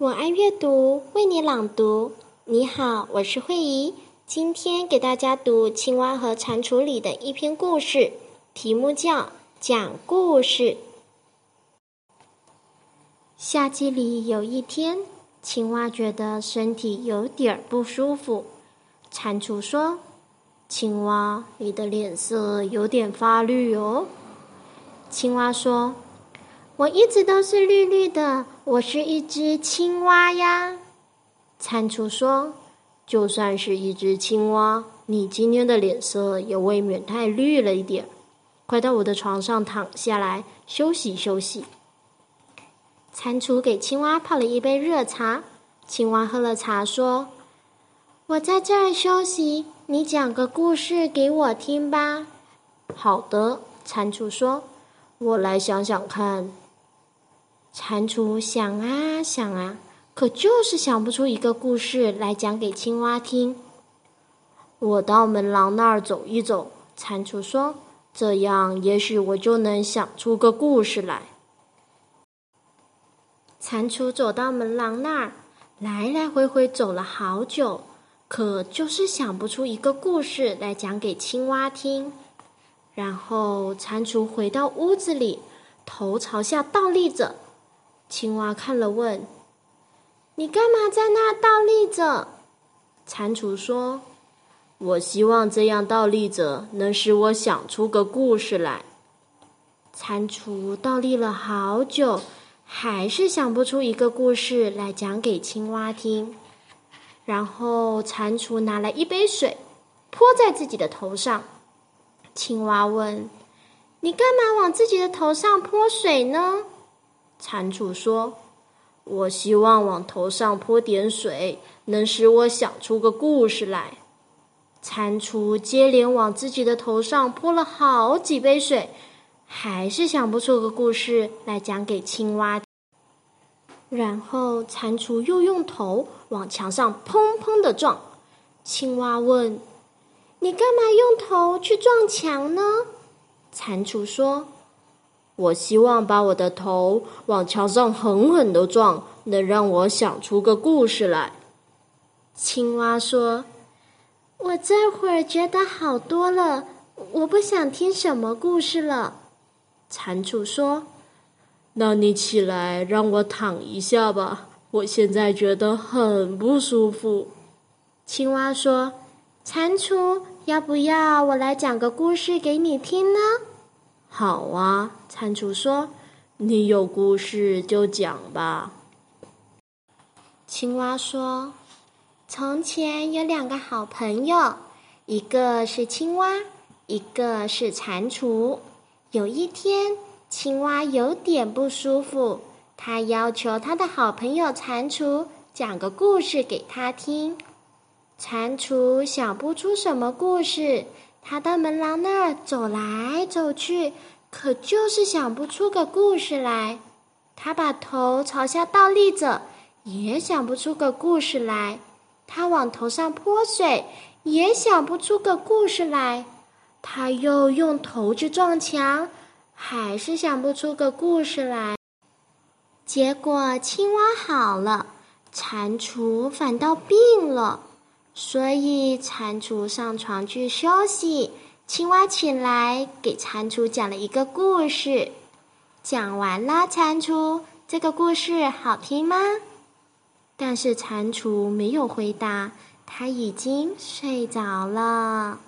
我爱阅读，为你朗读。你好，我是慧怡，今天给大家读《青蛙和蟾蜍》里的一篇故事，题目叫《讲故事》。夏季里有一天，青蛙觉得身体有点儿不舒服。蟾蜍说：“青蛙，你的脸色有点发绿哦。”青蛙说。我一直都是绿绿的，我是一只青蛙呀。蟾蜍说：“就算是一只青蛙，你今天的脸色也未免太绿了一点。快到我的床上躺下来休息休息。”蟾蜍给青蛙泡了一杯热茶，青蛙喝了茶说：“我在这儿休息，你讲个故事给我听吧。”好的，蟾蜍说：“我来想想看。”蟾蜍想啊想啊，可就是想不出一个故事来讲给青蛙听。我到门廊那儿走一走，蟾蜍说：“这样也许我就能想出个故事来。”蟾蜍走到门廊那儿，来来回回走了好久，可就是想不出一个故事来讲给青蛙听。然后蟾蜍回到屋子里，头朝下倒立着。青蛙看了，问：“你干嘛在那倒立着？”蟾蜍说：“我希望这样倒立着能使我想出个故事来。”蟾蜍倒立了好久，还是想不出一个故事来讲给青蛙听。然后蟾蜍拿来一杯水，泼在自己的头上。青蛙问：“你干嘛往自己的头上泼水呢？”蟾蜍说：“我希望往头上泼点水，能使我想出个故事来。”蟾蜍接连往自己的头上泼了好几杯水，还是想不出个故事来讲给青蛙。然后蟾蜍又用头往墙上砰砰的撞。青蛙问：“你干嘛用头去撞墙呢？”蟾蜍说。我希望把我的头往墙上狠狠的撞，能让我想出个故事来。青蛙说：“我这会儿觉得好多了，我不想听什么故事了。”蟾蜍说：“那你起来让我躺一下吧，我现在觉得很不舒服。”青蛙说：“蟾蜍，要不要我来讲个故事给你听呢？”好啊，蟾蜍说：“你有故事就讲吧。”青蛙说：“从前有两个好朋友，一个是青蛙，一个是蟾蜍。有一天，青蛙有点不舒服，他要求他的好朋友蟾蜍讲个故事给他听。蟾蜍想不出什么故事。他到门廊那儿走来走去，可就是想不出个故事来。他把头朝下倒立着，也想不出个故事来。他往头上泼水，也想不出个故事来。他又用头去撞墙，还是想不出个故事来。结果青蛙好了，蟾蜍反倒病了。所以，蟾蜍上床去休息，青蛙起来给蟾蜍讲了一个故事。讲完了，蟾蜍，这个故事好听吗？但是蟾蜍没有回答，它已经睡着了。